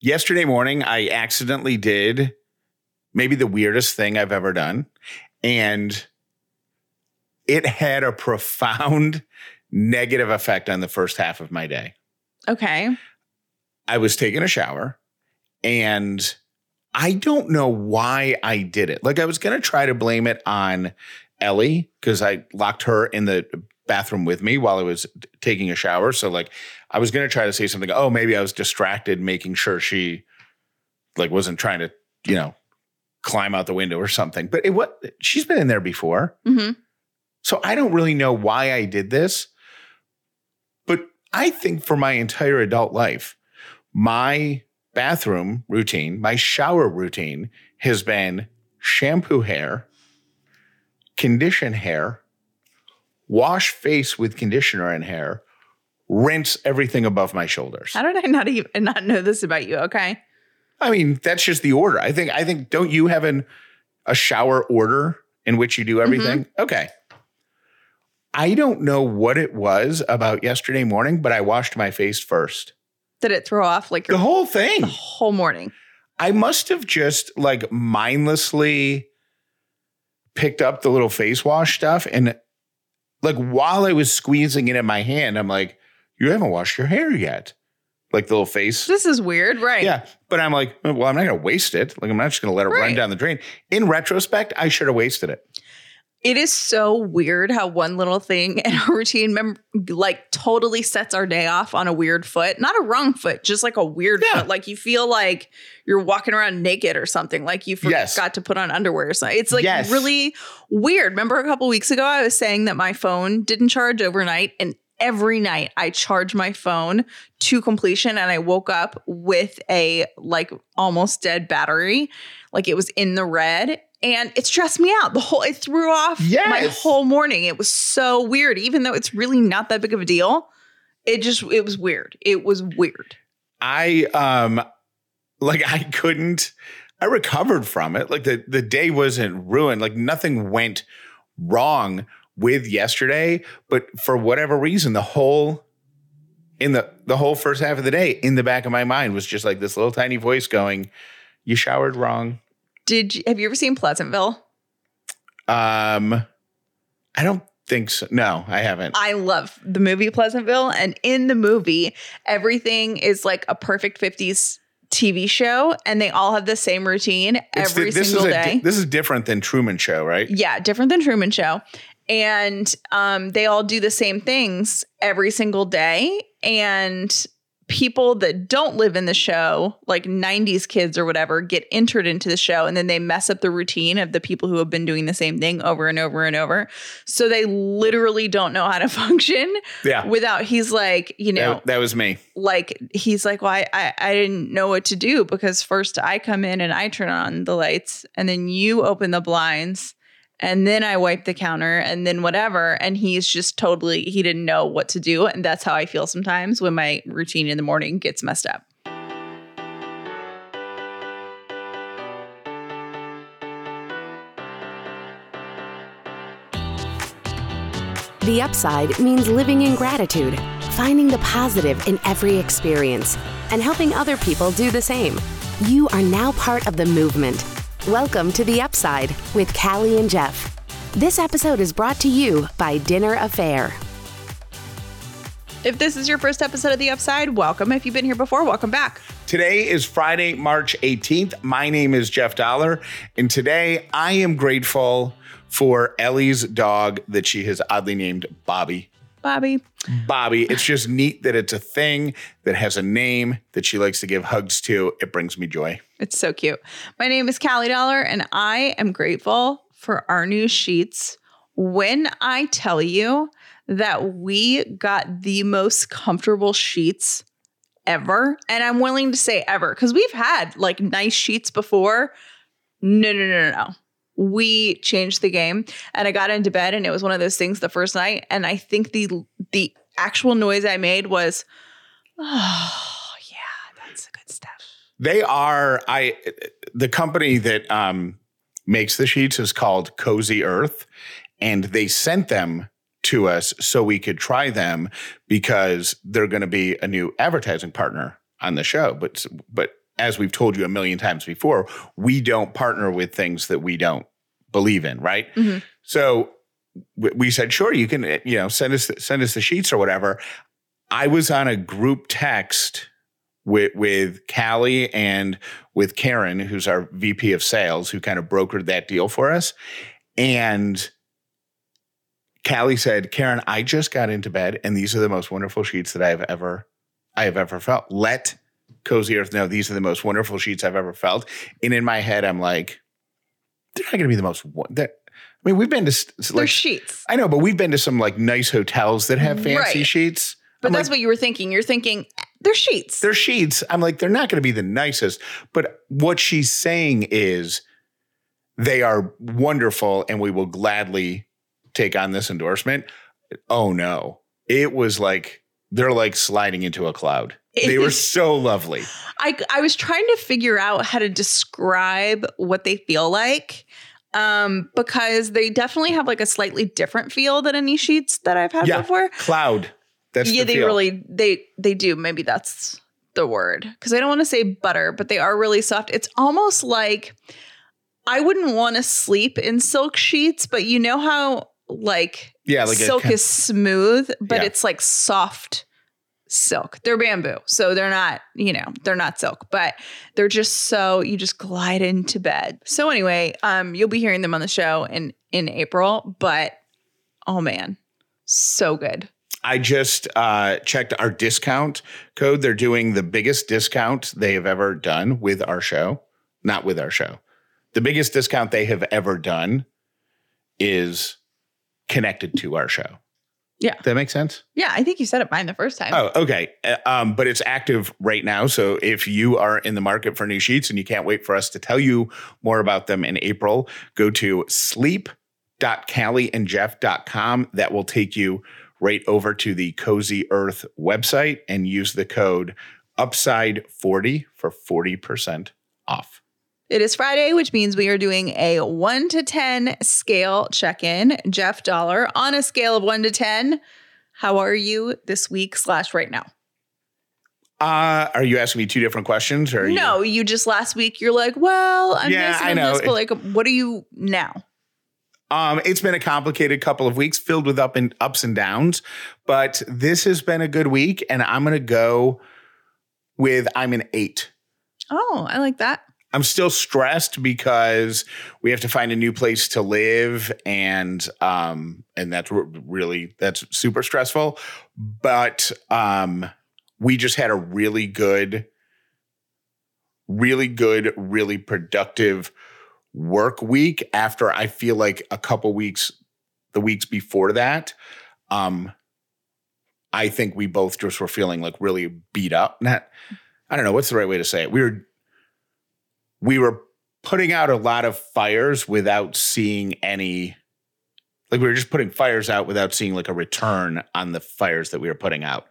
yesterday morning, I accidentally did maybe the weirdest thing I've ever done. And it had a profound negative effect on the first half of my day. Okay. I was taking a shower and I don't know why I did it. Like I was going to try to blame it on Ellie because I locked her in the bathroom with me while I was taking a shower. So like I was going to try to say something, oh, maybe I was distracted making sure she like wasn't trying to, you know, climb out the window or something. But it what she's been in there before. hmm So I don't really know why I did this. But I think for my entire adult life, my bathroom routine, my shower routine has been shampoo hair, condition hair, wash face with conditioner and hair, rinse everything above my shoulders. How did I not even not know this about you? Okay. I mean, that's just the order. I think I think don't you have an a shower order in which you do mm-hmm. everything? Okay. I don't know what it was about yesterday morning, but I washed my face first. Did it throw off like The whole thing. the whole morning? I must have just like mindlessly picked up the little face wash stuff and like while I was squeezing it in my hand, I'm like, you haven't washed your hair yet. Like the little face. This is weird, right? Yeah. But I'm like, well, I'm not going to waste it. Like, I'm not just going to let it run down the drain. In retrospect, I should have wasted it. It is so weird how one little thing in our routine mem- like totally sets our day off on a weird foot. Not a wrong foot, just like a weird Yeah. foot. Like you feel like you're walking around naked or something. Like you forgot Yes. to put on underwear or something. It's like Yes. really weird. Remember a couple weeks ago, I was saying that my phone didn't charge overnight and every night I charge my phone to completion and I woke up with a like almost dead battery. Like it was in the red and it stressed me out. The whole it threw off my whole morning. It was so weird, even though it's really not that big of a deal. It just it was weird. It was weird. I, um, like, I couldn't, I recovered from it. Like, the, the day wasn't ruined. Like, nothing went wrong with yesterday. But for whatever reason, the whole, in the, the whole first half of the day, in the back of my mind was just like this little tiny voice going, you showered wrong. Did you have you ever seen Pleasantville? Um, I don't think so. No, I haven't. I love the movie Pleasantville. And in the movie, everything is like a perfect 50s TV show, and they all have the same routine It's every this single is day. di- this is different than Truman Show, right? yeah, different than Truman Show. And um, they all do the same things every single day. And people that don't live in the show, like 90s kids or whatever, get entered into the show and then they mess up the routine of the people who have been doing the same thing over and over and over. So they literally don't know how to function Yeah, without, he's like, you know, that, that was me. like he's like, well, I, I I didn't know what to do because first I come in and I turn on the lights, and then you open the blinds, and then I wipe the counter, and then whatever. And he's just totally he didn't know what to do, and that's how I feel sometimes when my routine in the morning gets messed up. The upside means living in gratitude, finding the positive in every experience, and helping other people do the same. You are now part of the movement. Welcome to The Upside with Callie and Jeff. This episode is brought to you by Dinner Affair. If this is your first episode of the Upside, welcome. If you've been here before, welcome back. Today is Friday, March 18th. My name is Jeff Dollar, and today I am grateful for Ellie's dog that she has oddly named Bobby. Bobby. Bobby. It's just neat that it's a thing that has a name that she likes to give hugs to. It brings me joy. It's so cute. My name is Callie Dollar, and I am grateful for our new sheets. When I tell you that we got the most comfortable sheets ever, and I'm willing to say ever, because we've had like nice sheets before. No, no, no, no, no. We changed the game, and I got into bed, and it was one of those things the first night, and I think the the actual noise I made was, oh yeah, that's the good stuff. They are I the company that um makes the sheets is called Cozy Earth and they sent them to us so we could try them because they're going to be a new advertising partner on the show but but as we've told you a million times before, we don't partner with things that we don't believe in, right? Mhm. So we said, sure, you can, you know, send us send us the sheets or whatever. I was on a group text with with Callie and with Karen, who's our VP of sales, who kind of brokered that deal for us. And Callie said, Karen, I just got into bed and these are the most wonderful sheets that I have ever I have ever felt. Let Cozy Earth know these are the most wonderful sheets I've ever felt. And in my head, I'm like, they're not gonna be the most I mean, we've been to s- They're like sheets. I know, but we've been to some like nice hotels that have fancy Right. sheets. But I'm that's like, what you were thinking. You're thinking they're sheets. they're sheets. I'm like, they're not going to be the nicest. But what she's saying is they are wonderful and we will gladly take on this endorsement. Oh no. It was like they're like sliding into a cloud. They were so lovely. I I was trying to figure out how to describe what they feel like. Um, because they definitely have like a slightly different feel than any sheets that I've had Yeah. before. Cloud. That's yeah, the they feel. really they they do. Maybe that's the word. Because I don't want to say butter, but they are really soft. It's almost like I wouldn't want to sleep in silk sheets, but you know how like yeah, like silk is smooth, but Yeah. it's like soft silk. They're bamboo, so they're not, you know, they're not silk, but they're just so you just glide into bed. So anyway, um, you'll be hearing them on the show in in April, but oh man, so good. I just uh, checked our discount code. They're doing the biggest discount they have ever done with our show. Not with our show. The biggest discount they have ever done is connected to our show. Yeah. That makes sense? Yeah, I think you said it mine the first time. Oh, okay. Uh, Um, but it's active right now. So if you are in the market for new sheets and you can't wait for us to tell you more about them in April, go to sleep.callieandjeff.com. That will take you right over to the Cozy Earth website and use the code upside40 for 40% off. It is Friday, which means we are doing a one to 10 scale check in. Jeff Dollar, on a scale of one to 10, how are you this week slash right now? Uh, are you asking me two different questions or are you- no, you just last week, you're like, well, I'm Yeah, missing I know. this, but like, what are you now? Um, it's been a complicated couple of weeks filled with up and ups and downs, but this has been a good week, and I'm gonna go with I'm an eight. Oh, I like that. I'm still stressed because we have to find a new place to live, and um, and that's re- really that's super stressful. But um, we just had a really good, really good, really productive work week. After I feel like a couple weeks, the weeks before that, um, I think we both just were feeling like really beat up. Not, I don't know what's the right way to say it. We were we were putting out a lot of fires without seeing any like we were just putting fires out without seeing like a return on the fires that we were putting out.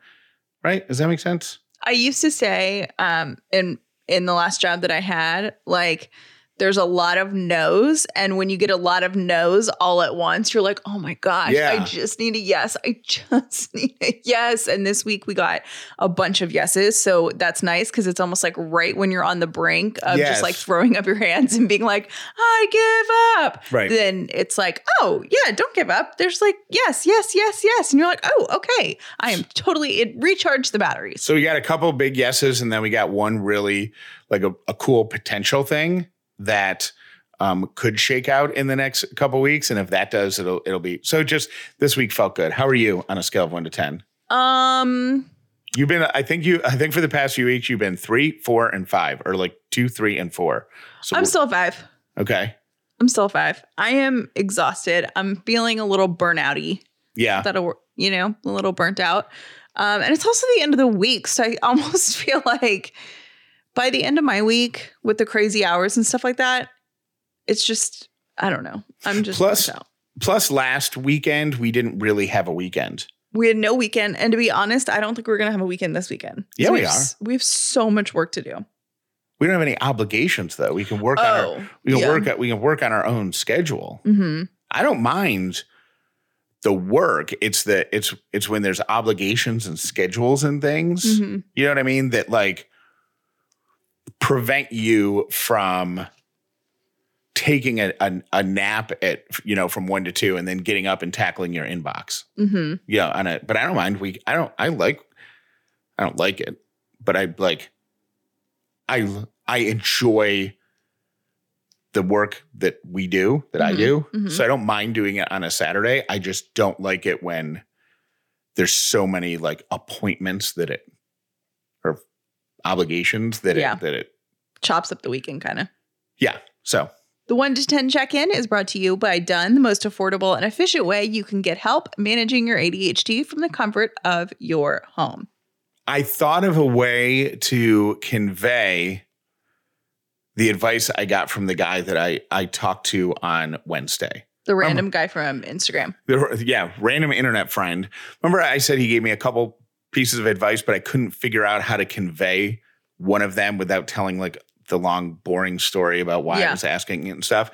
Right? Does that make sense? I used to say um in in the last job that I had, like there's a lot of no's. And when you get a lot of no's all at once, you're like, oh my gosh, I just need a yes. I just need a yes. And this week we got a bunch of yeses. So that's nice because it's almost like right when you're on the brink of Yes. just like throwing up your hands and being like, I give up. right Then it's like, oh, yeah, don't give up. There's like, yes, yes, yes, yes. And you're like, oh, okay. I am totally, it recharged the batteries. so we got a couple big yeses and then we got one really like a, a cool potential thing that um, could shake out in the next couple weeks and if that does it'll it'll be so just this week felt good how are you on a scale of 1 to 10 Um, You've been, I think you, I think for the past few weeks, you've been three, four, and five, or like two, three, and four. So I'm still five. okay. I'm still five. I am exhausted. I'm feeling a little burnouty. Yeah. That'll, you know, a little burnt out. Um, and it's also the end of the week, so I almost feel like by the end of my week with the crazy hours and stuff like that, it's just I don't know. I'm just Plus- out. Plus, last weekend we didn't really have a weekend. We had no weekend, and to be honest, I don't think we're gonna have a weekend this weekend. Yeah, we have are. We have so much work to do. We don't have any obligations though. We can work on our, Oh, we can yeah. work at, we can work on our own schedule. hmm I don't mind the work. It's the it's it's when there's obligations and schedules and things. hmm You know what I mean? That like prevent you from taking a, a, a nap at you know from one to two and then getting up and tackling your inbox. Hmm yeah on it but i don't mind. We i don't i like i don't like it but i like i i enjoy the work that we do that i Mhm, do. Mhm. so i don't mind doing it on a saturday. I just don't like it when there's so many like appointments that it obligations that Yeah. it that it Chops up the weekend, kind of. yeah so The 1 to 10 check in is brought to you by Done, the most affordable and efficient way you can get help managing your ADHD from the comfort of your home. I thought of a way to convey the advice I got from the guy that I I talked to on Wednesday. The random guy from Instagram. The- yeah, random internet friend. Remember I said he gave me a couple pieces of advice, but I couldn't figure out how to convey one of them without telling like the long boring story about why I was asking and stuff.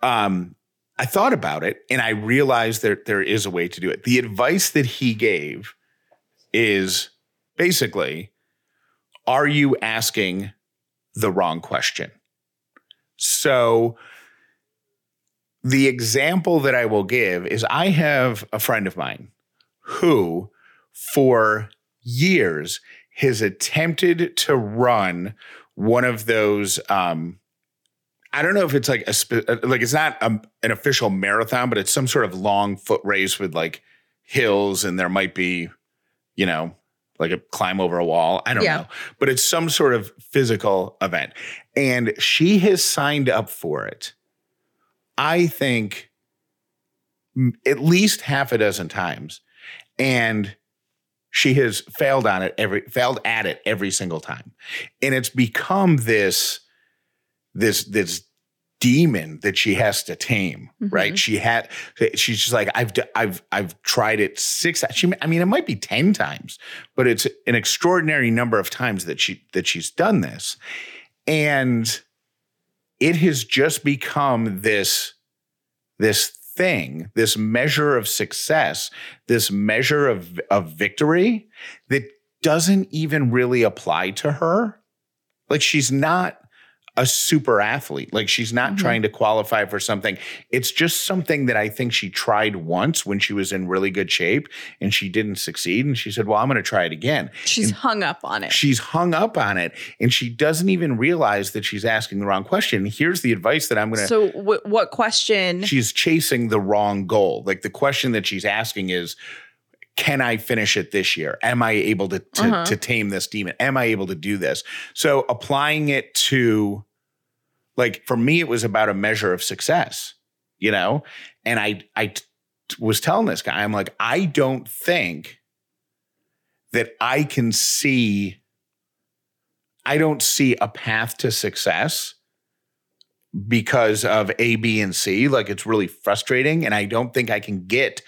Um I thought about it and I realized that there is a way to do it. The advice that he gave is basically are you asking the wrong question? So the example that I will give is I have a friend of mine who for years has attempted to run one of those um I don't know if it's like a spe- like it's not a, an official marathon but it's some sort of long foot race with like hills and there might be you know like a climb over a wall. I don't Yeah. know. But it's some sort of physical event. And she has signed up for it I think at least half a dozen times. And she has failed on it every failed at it every single time. And it's become this this this demon that she has to tame Mhm. right? She had she's just like i've i've i've tried it six she i mean it might be 10 times but it's an extraordinary number of times that she that she's done this. And it has just become this this thing this measure of success this measure of of victory that doesn't even really apply to her. Like she's not a super athlete like she's not Mhm. trying to qualify for something it's just something that i think she tried once when she was in really good shape and she didn't succeed and she said well i'm going to try it again She's hung up on it. She's hung up on it and she doesn't even realize that she's asking the wrong question. Here's the advice that I'm going to So, wh- what question? She's chasing the wrong goal. Like the question that she's asking is can I finish it this year? Am I able to to, Uh-huh. to tame this demon? Am I able to do this? So applying it to like for me it was about a measure of success, you know? And I I t- was telling this guy I'm like I don't think that I can see I don't see a path to success because of A, B, and C. Like it's really frustrating. And I don't think I can get,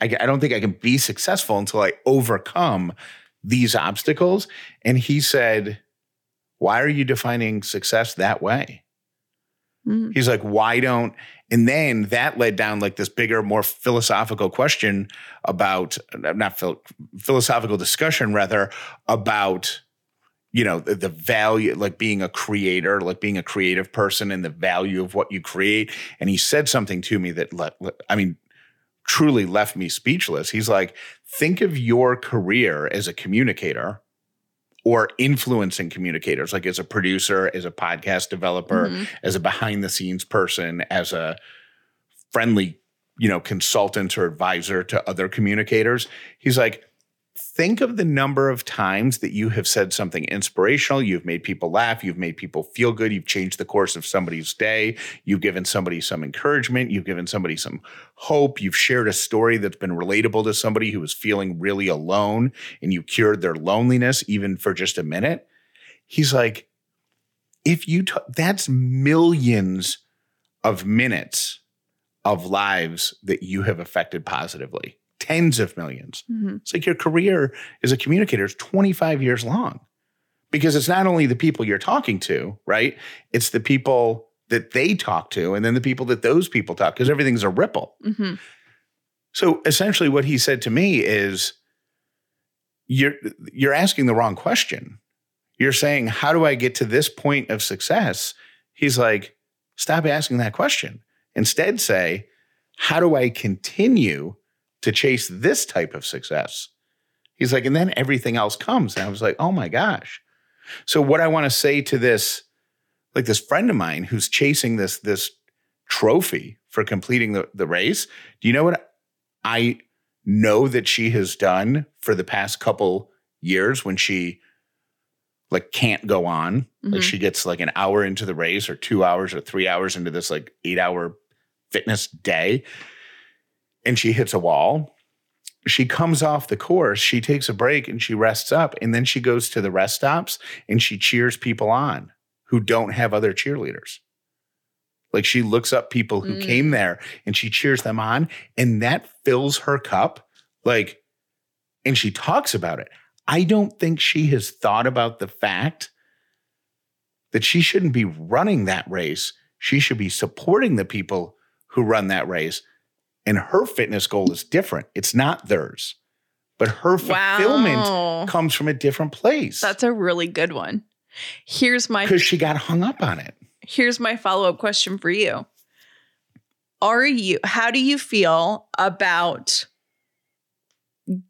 I, I don't think I can be successful until I overcome these obstacles. And he said, Why are you defining success that way? Mm. He's like, Why don't, and then that led down like this bigger, more philosophical question about, not phil- philosophical discussion, rather, about you know the, the value like being a creator like being a creative person and the value of what you create and he said something to me that le- le- i mean truly left me speechless he's like think of your career as a communicator or influencing communicators like as a producer as a podcast developer Mhm. as a behind the scenes person as a friendly you know consultant or advisor to other communicators he's like think of the number of times that you have said something inspirational you've made people laugh you've made people feel good you've changed the course of somebody's day you've given somebody some encouragement you've given somebody some hope you've shared a story that's been relatable to somebody who was feeling really alone and you cured their loneliness even for just a minute. He's like if you t- that's millions of minutes of lives that you have affected positively tens of millions Mhm. it's like your career as a communicator is 25 years long because it's not only the people you're talking to right it's the people that they talk to and then the people that those people talk because everything's a ripple Mhm. so essentially what he said to me is you're you're asking the wrong question you're saying, How do I get to this point of success? He's like, Stop asking that question. Instead, say, How do I continue to chase this type of success? He's like, And then everything else comes. And I was like, Oh my gosh. So, what I want to say to this, like this friend of mine who's chasing this, this trophy for completing the, the race, do you know what I know that she has done for the past couple years when she like can't go on. Mhm. Like she gets like an hour into the race or two hours or three hours into this like eight hour fitness day and she hits a wall. She comes off the course, she takes a break and she rests up. And then she goes to the rest stops and she cheers people on who don't have other cheerleaders. Like she looks up people who Mm. came there and she cheers them on, and that fills her cup. Like, and she talks about it. I don't think she has thought about the fact that she shouldn't be running that race. She should be supporting the people who run that race. And her fitness goal is different. It's not theirs, but her fulfillment Wow. comes from a different place That's a really good one. Here's my because she got hung up on it. here's my follow-up question for you. Are you how do you feel about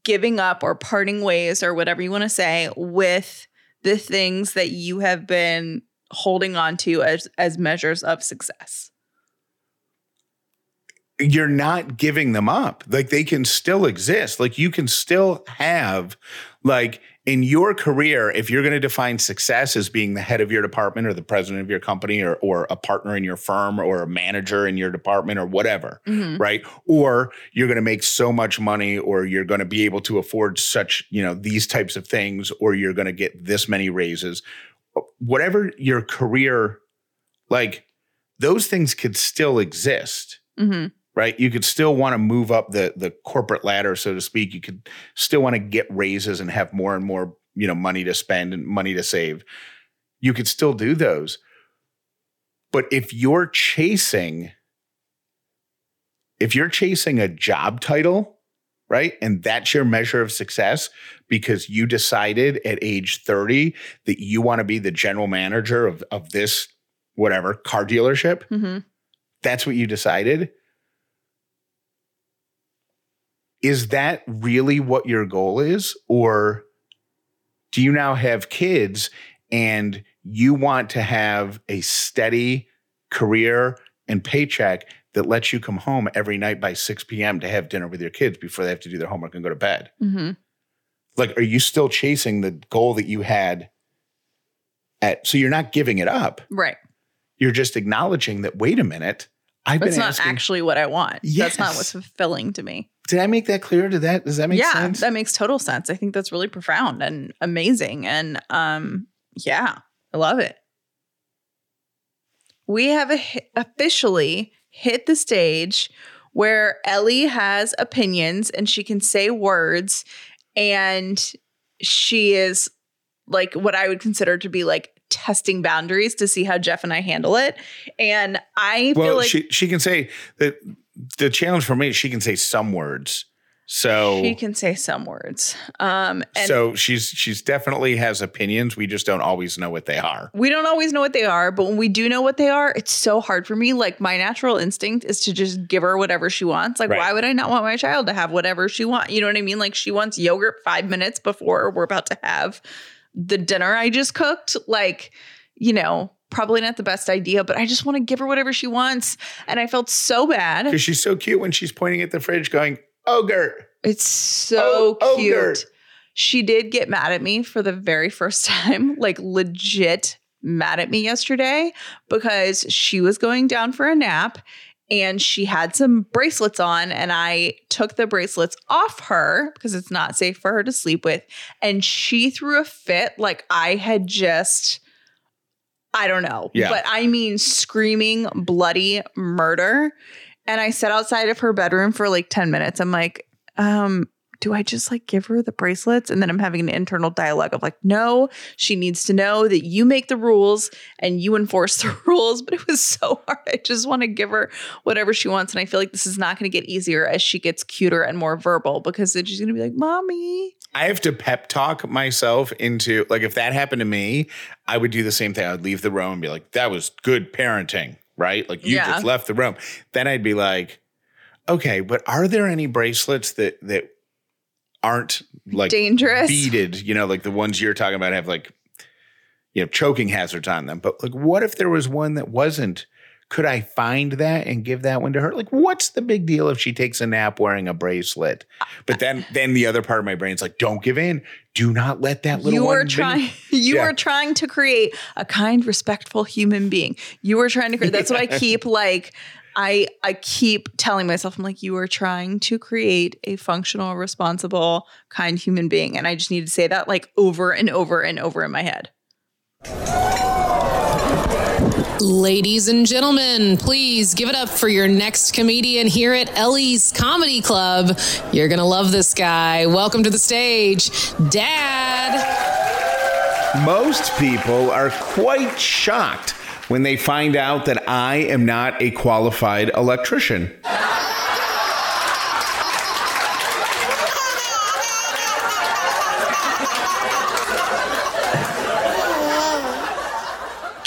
giving up or parting ways or whatever you want to say with the things that you have been holding on to as as measures of success? You're not giving them up. Like they can still exist. Like you can still have, like in your career, if you're going to define success as being the head of your department or the president of your company or, or a partner in your firm or a manager in your department or whatever, Mhm. right? Or you're going to make so much money or you're going to be able to afford such, you know, these types of things or you're going to get this many raises. Whatever your career, like those things could still exist Mhm. Right? You could still want to move up the the corporate ladder, so to speak. You could still want to get raises and have more and more, you know, money to spend and money to save. You could still do those. But if you're chasing if you're chasing a job title, right? And that's your measure of success because you decided at age 30 that you want to be the general manager of of this whatever car dealership, Mhm. that's what you decided. Is that really what your goal is? Or do you now have kids and you want to have a steady career and paycheck that lets you come home every night by 6 p.m. to have dinner with your kids before they have to do their homework and go to bed? Mhm. Like, are you still chasing the goal that you had at? So you're not giving it up. Right. You're just acknowledging that, wait a minute, I've That's not asking. actually what I want. That's not what's fulfilling to me. Did I make that clear? Did that does that make yeah, sense? that makes total sense. I think that's really profound and amazing. And um, yeah, I love it. We have a, officially hit the stage where Ellie has opinions and she can say words, and she is like what I would consider to be like testing boundaries to see how Jeff and I handle it. And I feel well, like she she can say that the challenge for me is she can say some words. So she can say some words. Um, and so she's she's definitely has opinions. We just don't always know what they are. we don't always know what they are, but when we do know what they are, it's so hard for me. Like my natural instinct is to just give her whatever she wants. Like, Right. why would I not want my child to have whatever she wants? You know what I mean? Like she wants yogurt five minutes before we're about to have the dinner I just cooked. Like, you know, probably not the best idea, but I just want to give her whatever she wants. And I felt so bad. Because she's so cute when she's pointing at the fridge, going, "Ogre." It's so Oh, cute. ogre. She did get mad at me for the very first time, like legit mad at me yesterday because she was going down for a nap and she had some bracelets on and I took the bracelets off her because it's not safe for her to sleep with and she threw a fit like I had just I don't know, Yeah. but I mean screaming bloody murder and I sat outside of her bedroom for like 10 minutes. I'm like, um, do I just like give her the bracelets? And then I'm having an internal dialogue of like, no, she needs to know that you make the rules and you enforce the rules. But it was so hard. I just want to give her whatever she wants. And I feel like this is not going to get easier as she gets cuter and more verbal because then she's going to be like, mommy. I have to pep talk myself into like if that happened to me, I would do the same thing. I would leave the room and be like, that was good parenting, right? Like you Yeah. just left the room. Then I'd be like, okay, but are there any bracelets that that aren't like Dangerous. beaded, you know, like the ones you're talking about have like you know, choking hazards on them. But like what if there was one that wasn't? Could I find that and give that one to her? Like, what's the big deal if she takes a nap wearing a bracelet? But then, then the other part of my brain's like, "Don't give in. Do not let that little you one." are trying you Yeah. are trying to create a kind respectful human being you are trying to create that's what i keep like i i keep telling myself i'm like you are trying to create a functional responsible kind human being and i just need to say that like over and over and over in my head Ladies and gentlemen, please give it up for your next comedian here at Ellie's Comedy Club. You're going to love this guy. Welcome to the stage, Dad. Most people are quite shocked when they find out that I am not a qualified electrician.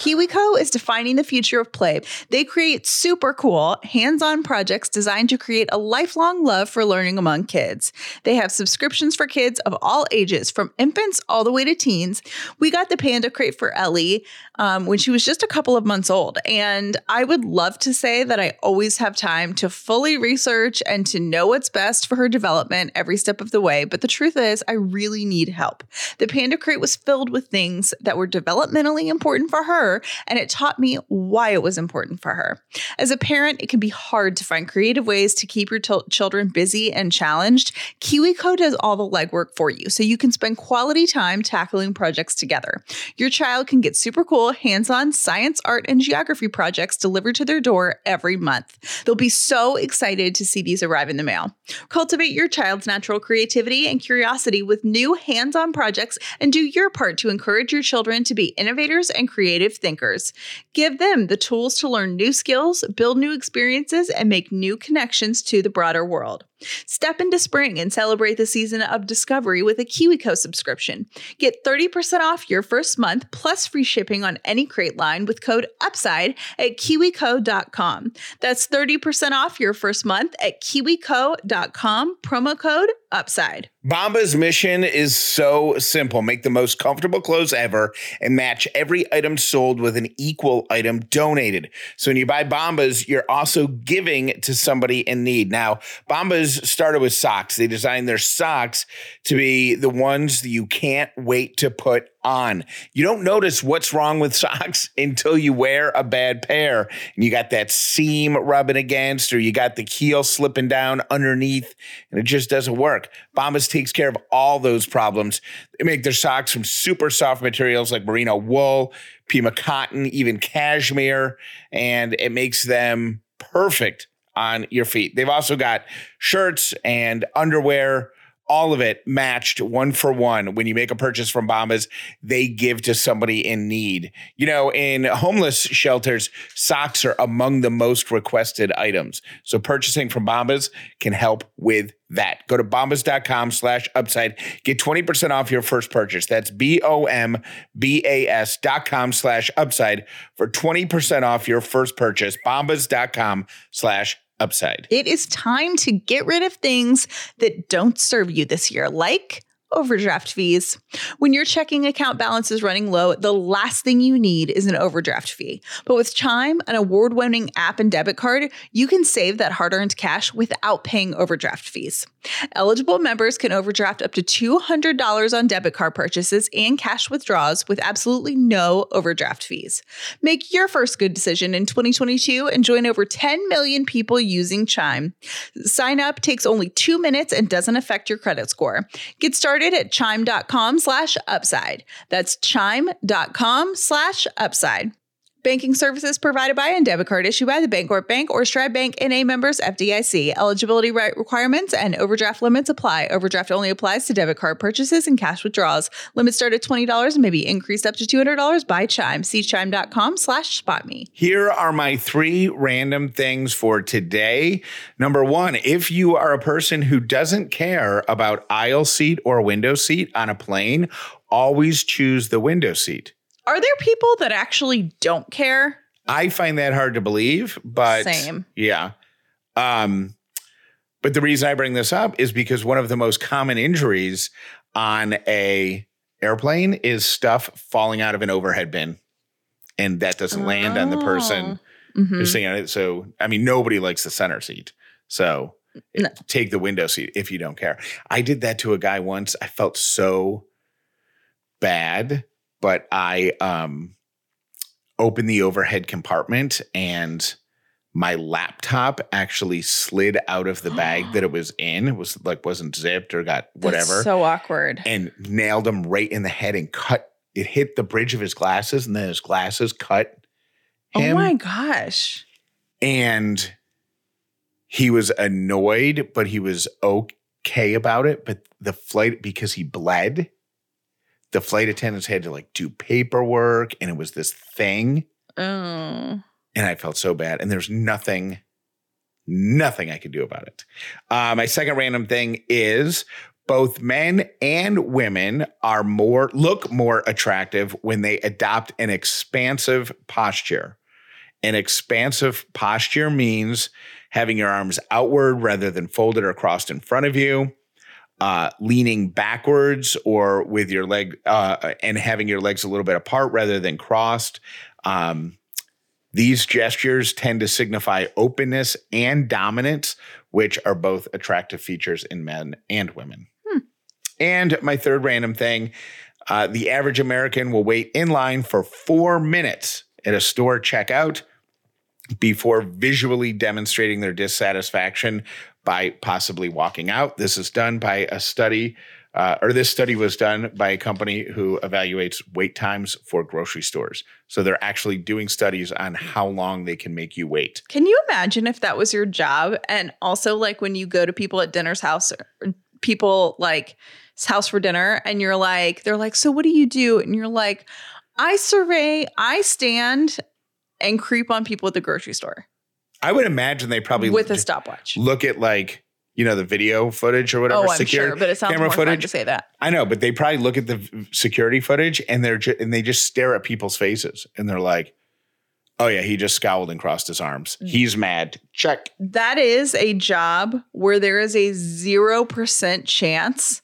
KiwiCo is defining the future of play. They create super cool, hands on projects designed to create a lifelong love for learning among kids. They have subscriptions for kids of all ages, from infants all the way to teens. We got the Panda Crate for Ellie um, when she was just a couple of months old. And I would love to say that I always have time to fully research and to know what's best for her development every step of the way. But the truth is, I really need help. The Panda Crate was filled with things that were developmentally important for her, and it taught me why it was important for her. As a parent, it can be hard to find creative ways to keep your til- children busy and challenged. KiwiCo does all the legwork for you, so you can spend quality time tackling projects together. Your child can get super cool, hands on science, art, and geography projects delivered to their door every month. They'll be so excited to see these arrive in the mail. Cultivate your child's natural creativity and curiosity with new hands on projects and do your part to encourage your children to be innovators and creative thinkers. Give them the tools to learn new skills, build new experiences, and make new connections to the broader world. Step into spring and celebrate the season of discovery with a KiwiCo subscription. Get 30% off your first month plus free shipping on any crate line with code UPSIDE at kiwico.com. That's 30% off your first month at kiwico.com, promo code UPSIDE. Bombas' mission is so simple make the most comfortable clothes ever and match every item sold with an equal item donated. So when you buy Bombas, you're also giving to somebody in need. Now, Bombas started with socks. They designed their socks to be the ones that you can't wait to put on. You don't notice what's wrong with socks until you wear a bad pair and you got that seam rubbing against or you got the heel slipping down underneath and it just doesn't work. Bombas takes care of all those problems. They make their socks from super soft materials like merino wool, Pima cotton, even cashmere, and it makes them perfect on your feet. They've also got shirts and underwear all of it matched one for one. When you make a purchase from Bombas, they give to somebody in need. You know, in homeless shelters, socks are among the most requested items. So purchasing from Bombas can help with that. Go to bombas.com slash upside. Get 20% off your first purchase. That's B-O-M-B-A-S dot com slash upside for 20% off your first purchase. Bombas.com slash upside. It is time to get rid of things that don't serve you this year, like overdraft fees. When your checking account balance is running low, the last thing you need is an overdraft fee. But with Chime, an award winning app and debit card, you can save that hard earned cash without paying overdraft fees. Eligible members can overdraft up to $200 on debit card purchases and cash withdrawals with absolutely no overdraft fees. Make your first good decision in 2022 and join over 10 million people using Chime. Sign up takes only two minutes and doesn't affect your credit score. Get started at chime.com slash upside. That's chime.com slash upside. Banking services provided by and debit card issued by the Bancorp Bank or Stride Bank and a members FDIC. Eligibility requirements and overdraft limits apply. Overdraft only applies to debit card purchases and cash withdrawals. Limits start at $20 and may be increased up to $200 by Chime. See chime.com slash spot me. Here are my three random things for today. Number one, if you are a person who doesn't care about aisle seat or window seat on a plane, always choose the window seat. Are there people that actually don't care? I find that hard to believe, but Same. Yeah. Um, but the reason I bring this up is because one of the most common injuries on a airplane is stuff falling out of an overhead bin, and that doesn't land on the person Mhm. who's sitting on it. So, I mean, nobody likes the center seat. So, No. take the window seat if you don't care. I did that to a guy once. I felt so bad, but I um opened the overhead compartment and my laptop actually slid out of the bag that it was in. It was like wasn't zipped or got That's whatever so awkward. and nailed him right in the head and cut it hit the bridge of his glasses and then his glasses cut Oh my gosh. and he was annoyed but he was okay about it but the flight because he bled the flight attendants had to like do paperwork and it was this thing Oh. and I felt so bad. And there's nothing, nothing I could do about it. Uh, my second random thing is both men and women are more look more attractive when they adopt an expansive posture. An expansive posture means having your arms outward rather than folded or crossed in front of you. Uh, leaning backwards or with your leg uh, and having your legs a little bit apart rather than crossed. Um, these gestures tend to signify openness and dominance, which are both attractive features in men and women. And my third random thing uh, the average American will wait in line for four minutes at a store checkout before visually demonstrating their dissatisfaction by possibly walking out. This is done by a study, uh, or this study was done by a company who evaluates wait times for grocery stores. So they're actually doing studies on how long they can make you wait. Can you imagine if that was your job? And also, like when you go to people at dinner's house, people like house for dinner, and you're like, they're like, so what do you do? And you're like, I survey, I stand and creep on people at the grocery store I would imagine they probably with a stopwatch. look at like, you know, the video footage or whatever. Oh, I'm secure- sure, but it sounds camera more footage. to say that. I know, but they probably look at the security footage and they're ju- and they just stare at people's faces and they're like, "Oh yeah, he just scowled and crossed his arms. Mm. He's mad." Check. That is a job where there is a 0% chance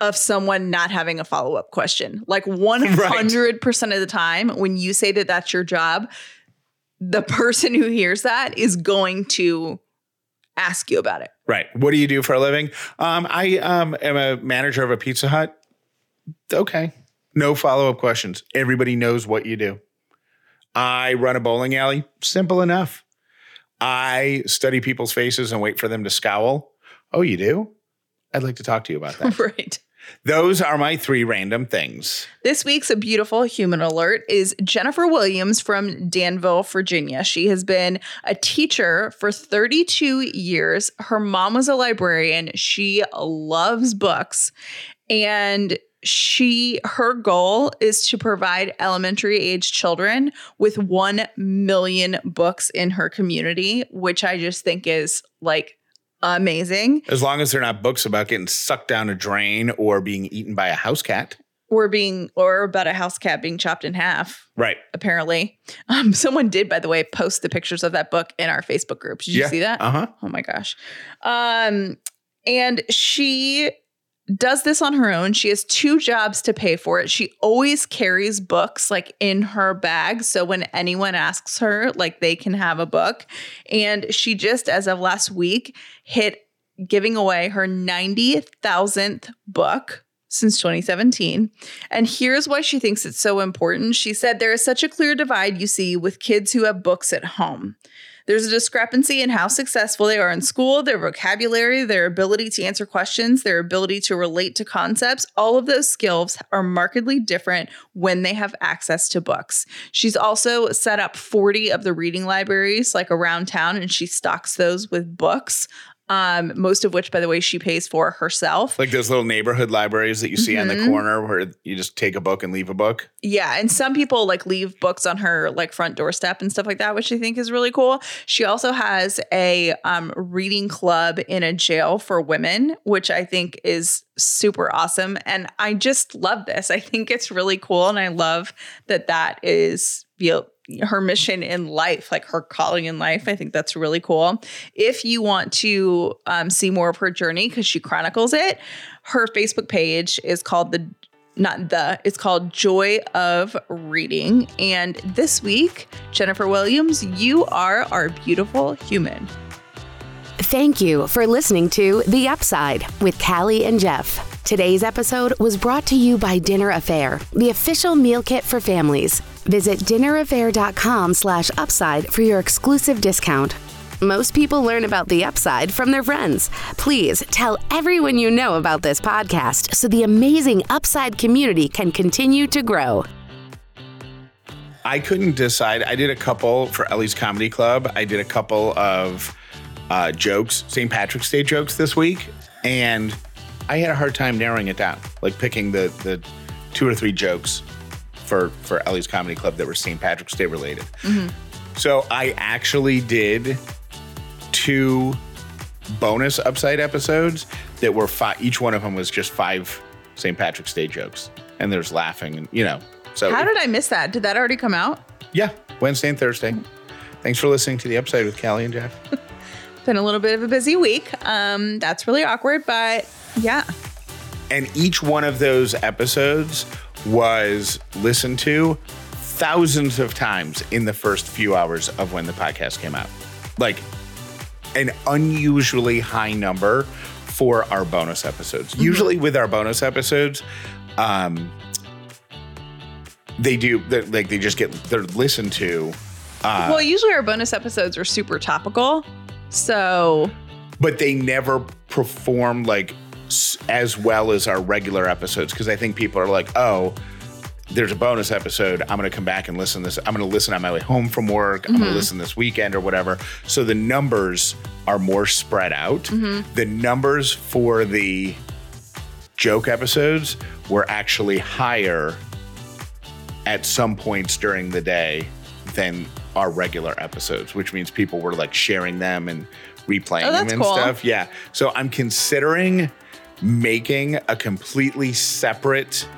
of someone not having a follow up question. Like 100% of the time, when you say that that's your job, the person who hears that is going to ask you about it. Right. What do you do for a living? Um, I um am a manager of a Pizza Hut. Okay. No follow up questions. Everybody knows what you do. I run a bowling alley. Simple enough. I study people's faces and wait for them to scowl. Oh, you do? I'd like to talk to you about that. right. Those are my three random things. This week's Beautiful Human Alert is Jennifer Williams from Danville, Virginia. She has been a teacher for 32 years. Her mom was a librarian. She loves books. And she her goal is to provide elementary age children with 1 million books in her community, which I just think is like amazing. As long as they're not books about getting sucked down a drain or being eaten by a house cat. Or being or about a house cat being chopped in half. Right. apparently. Um, someone did, by the way, post the pictures of that book in our Facebook group. Did you see that? Uh huh. Oh my gosh. Um, and she does this on her own. She has two jobs to pay for it. She always carries books like in her bag. So when anyone asks her, like they can have a book. And she just, as of last week, hit giving away her 90,000th book since 2017. And here's why she thinks it's so important. She said, There is such a clear divide you see with kids who have books at home. There's a discrepancy in how successful they are in school, their vocabulary, their ability to answer questions, their ability to relate to concepts. All of those skills are markedly different when they have access to books. She's also set up 40 of the reading libraries like around town and she stocks those with books um, most of which, by the way, she pays for herself. Like those little neighborhood libraries that you see on the Mhm. corner where you just take a book and leave a book. Yeah, and some people like leave books on her like front doorstep and stuff like that, which I think is really cool. She also has a um, reading club in a jail for women, which I think is super awesome. And I just love this. I think it's really cool, and I love that that is you know, her mission in life, like her calling in life. I think that's really cool. If you want to um, see more of her journey, because she chronicles it, her Facebook page is called the not the, it's called Joy of Reading. And this week, Jennifer Williams, you are our beautiful human. Thank you for listening to The Upside with Callie and Jeff. Today's episode was brought to you by Dinner Affair, the official meal kit for families. Visit dinneraffair.com slash upside for your exclusive discount. Most people learn about the upside from their friends. Please tell everyone you know about this podcast so the amazing upside community can continue to grow. I couldn't decide. I did a couple for Ellie's Comedy Club. I did a couple of uh, jokes, St. Patrick's Day jokes this week, and I had a hard time narrowing it down, like picking the the two or three jokes for for Ellie's Comedy Club that were St. Patrick's Day related. So I actually did two bonus upside episodes that were five. Each one of them was just five St. Patrick's Day jokes, and there's laughing, and you know. So How it- did I miss that? Did that already come out? yeah, Wednesday and Thursday. Thanks for listening to the upside with Callie and Jeff. Been a little bit of a busy week. Um, that's really awkward, but yeah. and each one of those episodes was listened to thousands of times in the first few hours of when the podcast came out. Like an unusually high number for our bonus episodes. Usually with our bonus episodes, um they do like they just get they're listened to uh, well, usually our bonus episodes are super topical. So but they never perform like as well as our regular episodes because I think people are like, oh, there's a bonus episode. I'm going to come back and listen to this. I'm going to listen on my way home from work. I'm going to mm-hmm. listen this weekend or whatever. So the numbers are more spread out. Mm-hmm. The numbers for the joke episodes were actually higher at some points during the day than our regular episodes, which means people were like sharing them and replaying Oh, them and cool. stuff. Yeah. So I'm considering making a completely separate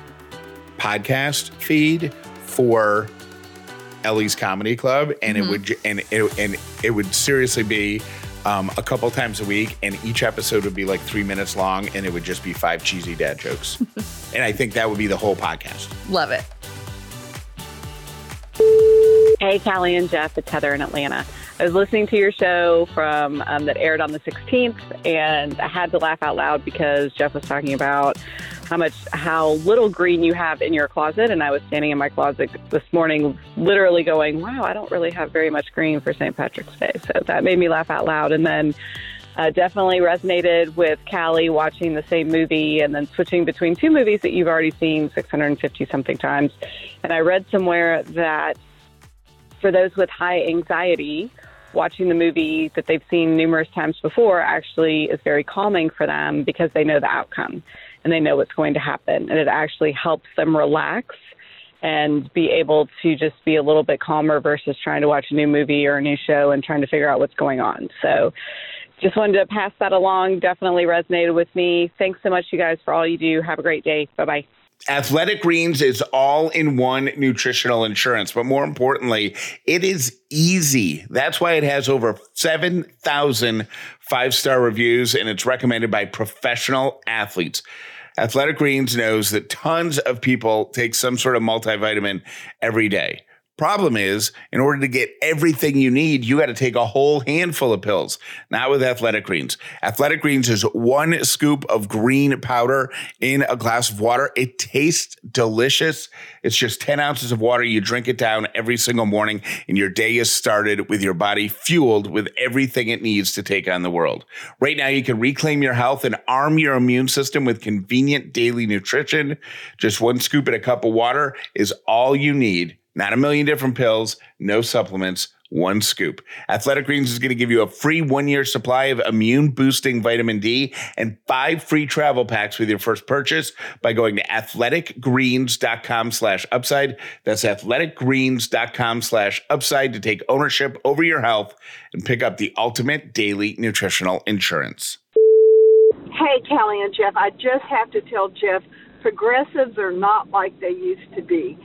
podcast feed for Ellie's Comedy Club, and Mm-hmm. it would and it and it would seriously be um, a couple times a week, and each episode would be like three minutes long, and it would just be five cheesy dad jokes, and I think that would be the whole podcast. love it. Hey, Callie and Jeff, it's Heather in Atlanta. I was listening to your show from um, that aired on the 16th, and I had to laugh out loud because Jeff was talking about how much how little green you have in your closet, and I was standing in my closet this morning, literally going, "Wow, I don't really have very much green for St. Patrick's Day." So that made me laugh out loud, and then. Uh, definitely resonated with Callie watching the same movie and then switching between two movies that you've already seen 650 something times. And I read somewhere that for those with high anxiety, watching the movie that they've seen numerous times before actually is very calming for them because they know the outcome and they know what's going to happen. And it actually helps them relax and be able to just be a little bit calmer versus trying to watch a new movie or a new show and trying to figure out what's going on. So just wanted to pass that along. Definitely resonated with me. Thanks so much, you guys, for all you do. Have a great day. Bye bye. Athletic Greens is all in one nutritional insurance, but more importantly, it is easy. That's why it has over 7,000 five star reviews and it's recommended by professional athletes. Athletic Greens knows that tons of people take some sort of multivitamin every day. Problem is, in order to get everything you need, you got to take a whole handful of pills. Not with Athletic Greens. Athletic Greens is one scoop of green powder in a glass of water. It tastes delicious. It's just 10 ounces of water. You drink it down every single morning, and your day is started with your body fueled with everything it needs to take on the world. Right now, you can reclaim your health and arm your immune system with convenient daily nutrition. Just one scoop and a cup of water is all you need not a million different pills, no supplements, one scoop. Athletic Greens is going to give you a free one year supply of immune boosting vitamin D and five free travel packs with your first purchase by going to athleticgreens.com slash upside. That's athleticgreens.com slash upside to take ownership over your health and pick up the ultimate daily nutritional insurance. Hey, Callie and Jeff, I just have to tell Jeff progressives are not like they used to be.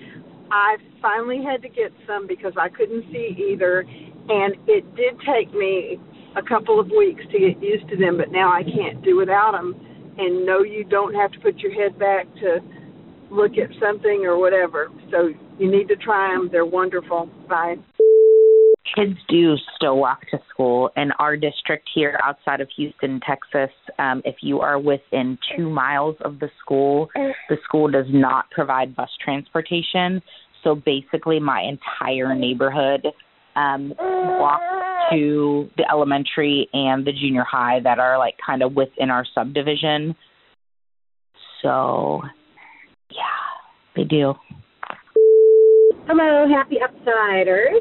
I finally had to get some because I couldn't see either, and it did take me a couple of weeks to get used to them, but now I can't do without them. And no, you don't have to put your head back to look at something or whatever. So you need to try them. They're wonderful. Bye. Kids do still walk to school. In our district here outside of Houston, Texas, um, if you are within two miles of the school, the school does not provide bus transportation. So basically, my entire neighborhood um, walks to the elementary and the junior high that are like kind of within our subdivision. So, yeah, they do. Hello, happy upsiders.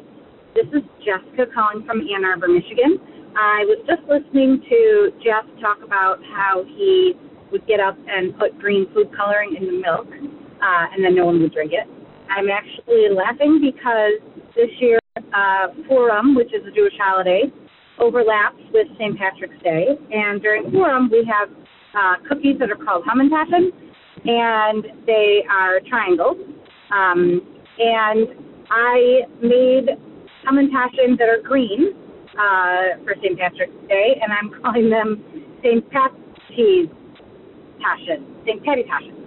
This is Jessica calling from Ann Arbor, Michigan. I was just listening to Jeff talk about how he would get up and put green food coloring in the milk, uh, and then no one would drink it. I'm actually laughing because this year uh, Purim, which is a Jewish holiday, overlaps with St. Patrick's Day. And during Purim, we have uh, cookies that are called Hamantaschen, and they are triangles. Um, and I made Hamantaschen that are green uh, for St. Patrick's Day, and I'm calling them St. Patty's Taschen, St. Patty Taschen.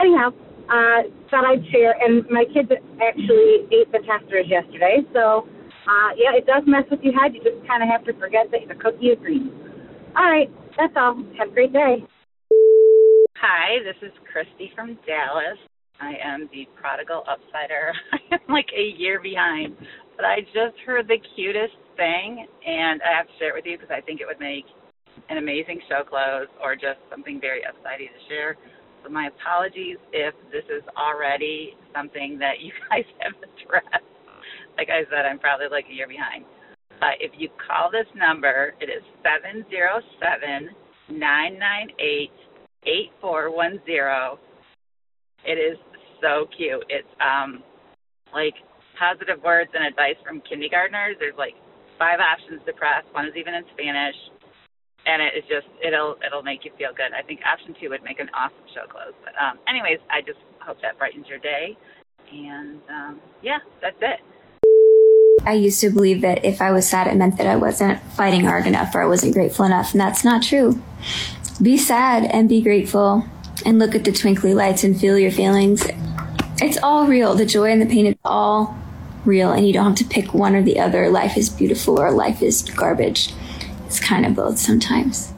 Anyhow, uh, thought I'd share. And my kids actually ate the testers yesterday. So, uh, yeah, it does mess with your head. You just kind of have to forget that the cookie is green. All right, that's all. Have a great day. Hi, this is Christy from Dallas. I am the prodigal upsider. I am like a year behind, but I just heard the cutest thing, and I have to share it with you because I think it would make an amazing show close or just something very upsidey to share. My apologies if this is already something that you guys have addressed. Like I said, I'm probably like a year behind. Uh, if you call this number, it is seven zero seven nine nine eight eight four one zero. It is so cute. It's um like positive words and advice from kindergartners. There's like five options to press. One is even in Spanish and it is just it'll it'll make you feel good. I think option two would make an awesome show close. But um, anyways, I just hope that brightens your day, and um, yeah, that's it. I used to believe that if I was sad, it meant that I wasn't fighting hard enough or I wasn't grateful enough, and that's not true. Be sad and be grateful, and look at the twinkly lights and feel your feelings. It's all real. The joy and the pain is all real, and you don't have to pick one or the other. Life is beautiful or life is garbage. It's kind of both sometimes.